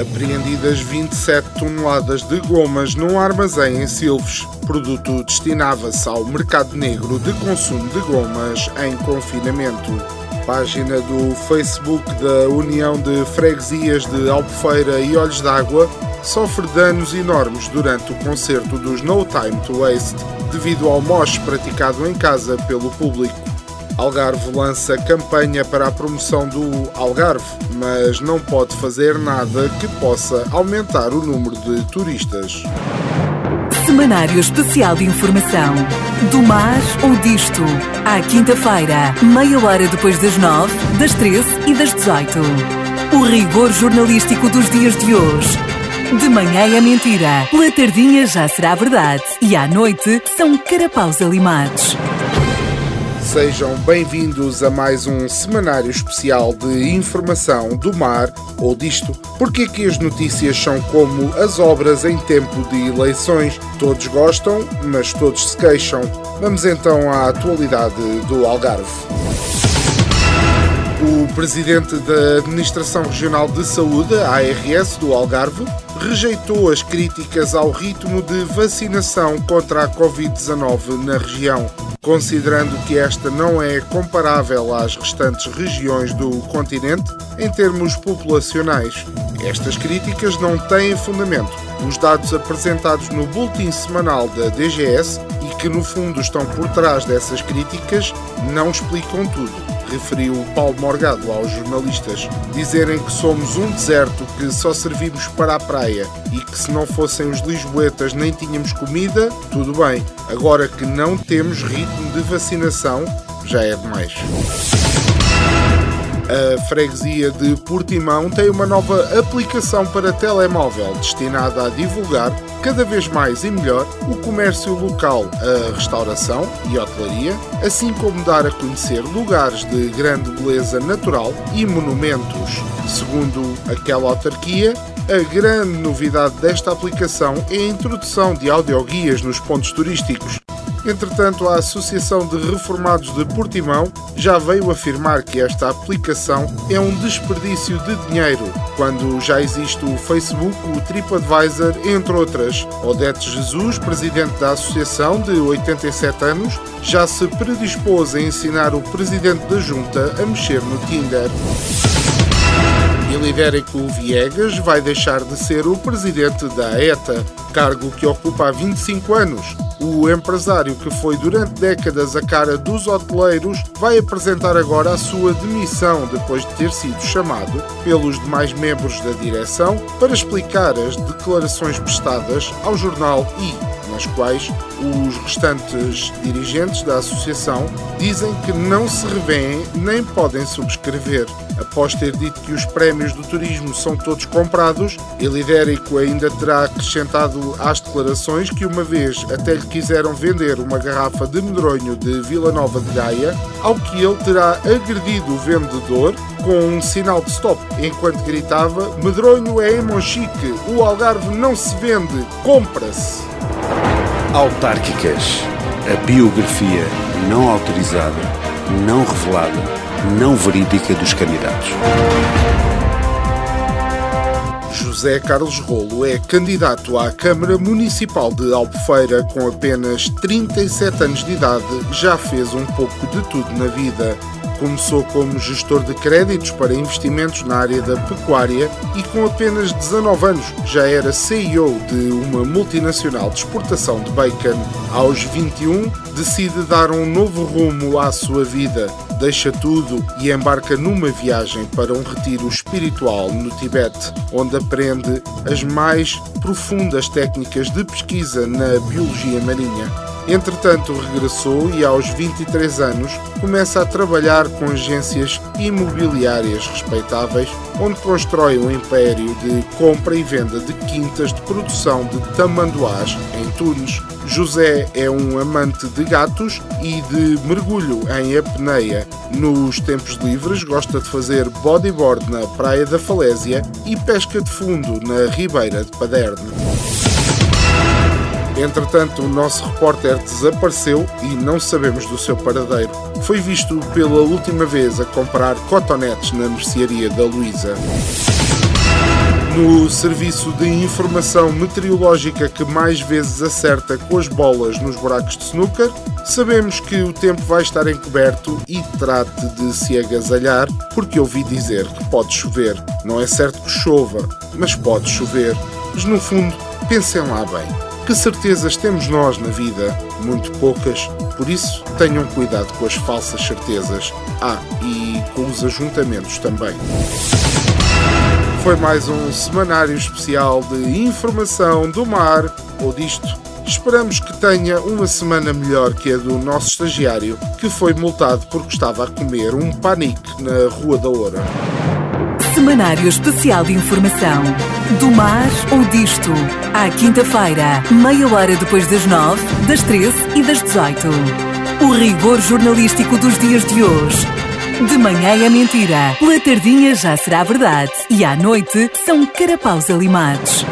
apreendidas 27 toneladas de gomas num armazém em Silves. Produto destinava-se ao mercado negro de consumo de gomas em confinamento. Página do Facebook da União de Freguesias de Albufeira e Olhos d'Água sofre danos enormes durante o concerto dos No Time to Waste devido ao moche praticado em casa pelo público. Algarve lança campanha para a promoção do Algarve, mas não pode fazer nada que possa aumentar o número de turistas. Semanário Especial de Informação. Do mar ou disto. À quinta-feira, meia hora depois das nove, das treze e das dezoito. O rigor jornalístico dos dias de hoje. De manhã é mentira, pela tardinha já será verdade e à noite são carapaus alimados. Sejam bem-vindos a mais um semanário especial de informação do mar ou disto. Porque que as notícias são como as obras em tempo de eleições? Todos gostam, mas todos se queixam. Vamos então à atualidade do Algarve. Presidente da Administração Regional de Saúde, ARS, do Algarve, rejeitou as críticas ao ritmo de vacinação contra a Covid-19 na região, considerando que esta não é comparável às restantes regiões do continente em termos populacionais. Estas críticas não têm fundamento. Os dados apresentados no boletim semanal da DGS e que no fundo estão por trás dessas críticas não explicam tudo referiu Paulo Morgado aos jornalistas. Dizerem que somos um deserto que só servimos para a praia e que se não fossem os lisboetas nem tínhamos comida, tudo bem. Agora que não temos ritmo de vacinação, já é demais. A freguesia de Portimão tem uma nova aplicação para telemóvel destinada a divulgar cada vez mais e melhor o comércio local, a restauração e hotelaria, assim como dar a conhecer lugares de grande beleza natural e monumentos. Segundo aquela autarquia, a grande novidade desta aplicação é a introdução de audioguias nos pontos turísticos, Entretanto, a Associação de Reformados de Portimão já veio afirmar que esta aplicação é um desperdício de dinheiro, quando já existe o Facebook, o TripAdvisor, entre outras. Odete Jesus, presidente da associação de 87 anos, já se predispôs a ensinar o presidente da junta a mexer no Tinder. Ilibérico Viegas vai deixar de ser o presidente da ETA, cargo que ocupa há 25 anos. O empresário que foi durante décadas a cara dos hoteleiros vai apresentar agora a sua demissão depois de ter sido chamado pelos demais membros da direção para explicar as declarações prestadas ao jornal I nas quais os restantes dirigentes da associação dizem que não se revêem nem podem subscrever. Após ter dito que os prémios do turismo são todos comprados, ele Idérico ainda terá acrescentado às declarações que uma vez até lhe quiseram vender uma garrafa de medronho de Vila Nova de Gaia, ao que ele terá agredido o vendedor com um sinal de stop, enquanto gritava: Medronho é em Monchique, o Algarve não se vende, compra-se. Autárquicas. A biografia não autorizada, não revelada, não verídica dos candidatos. José Carlos Rolo é candidato à Câmara Municipal de Albufeira com apenas 37 anos de idade, já fez um pouco de tudo na vida. Começou como gestor de créditos para investimentos na área da pecuária e, com apenas 19 anos, já era CEO de uma multinacional de exportação de bacon. Aos 21, decide dar um novo rumo à sua vida. Deixa tudo e embarca numa viagem para um retiro espiritual no Tibete, onde aprende as mais profundas técnicas de pesquisa na biologia marinha. Entretanto, regressou e, aos 23 anos, começa a trabalhar com agências imobiliárias respeitáveis, onde constrói um império de compra e venda de quintas de produção de tamanduás em Tunes. José é um amante de gatos e de mergulho em apneia. Nos tempos livres, gosta de fazer bodyboard na Praia da Falésia e pesca de fundo na Ribeira de Paderno. Entretanto, o nosso repórter desapareceu e não sabemos do seu paradeiro. Foi visto pela última vez a comprar cotonetes na mercearia da Luísa. Como o serviço de informação meteorológica que mais vezes acerta com as bolas nos buracos de snooker, sabemos que o tempo vai estar encoberto e trate de se agasalhar, porque ouvi dizer que pode chover. Não é certo que chova, mas pode chover. Mas no fundo, pensem lá bem. Que certezas temos nós na vida? Muito poucas. Por isso, tenham cuidado com as falsas certezas. Ah, e com os ajuntamentos também. Foi mais um semanário especial de informação do mar ou disto. Esperamos que tenha uma semana melhor que a do nosso estagiário, que foi multado porque estava a comer um panique na Rua da Oura. Semanário Especial de Informação. Do mar ou disto. À quinta-feira, meia hora depois das nove, das treze e das dezoito. O rigor jornalístico dos dias de hoje de manhã é mentira, pela tardinha já será verdade e à noite são carapaus alimados.